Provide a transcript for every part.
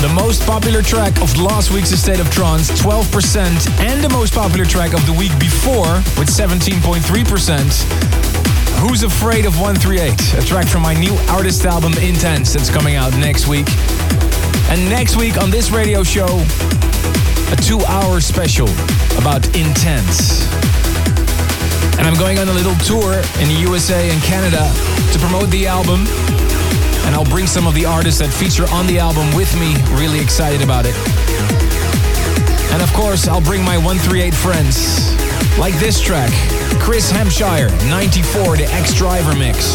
The most popular track of last week's State of Trance, 12%, and the most popular track of the week before with 17.3%. Who's Afraid of 138? A track from my new artist album Intense that's coming out next week. And next week on this radio show, a two hour special about Intense. And I'm going on a little tour in the USA and Canada to promote the album. And I'll bring some of the artists that feature on the album with me. Really excited about it. And of course, I'll bring my 138 friends. Like this track, Chris Hampshire, 94, the Ex-Driver mix.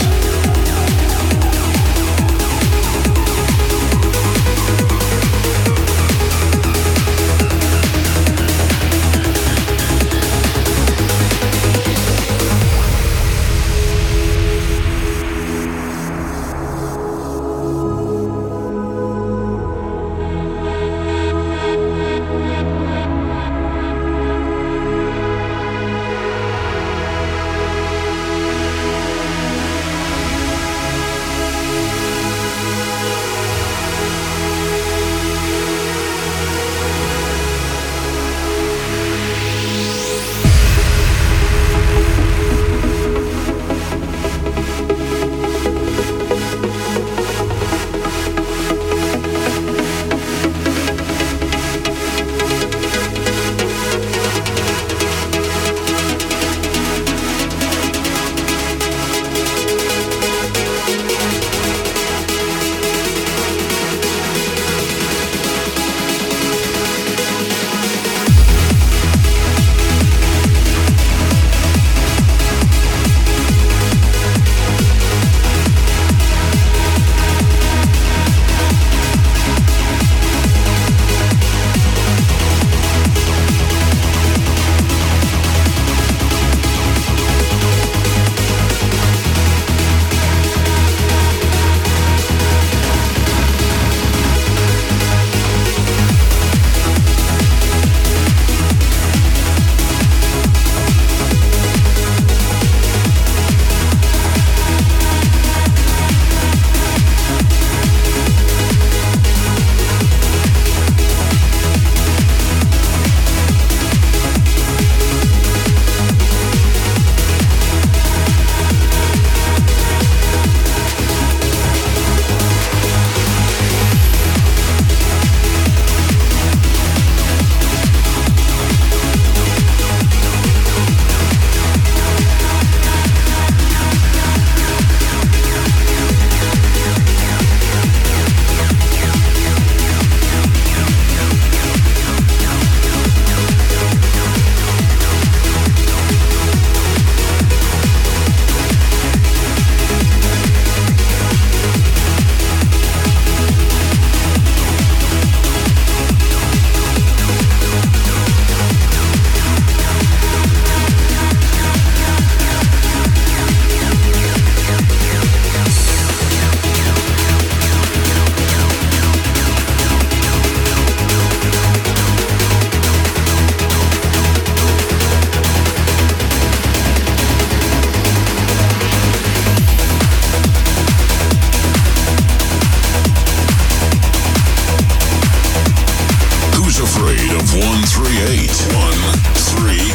138. 138.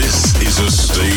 This is a state.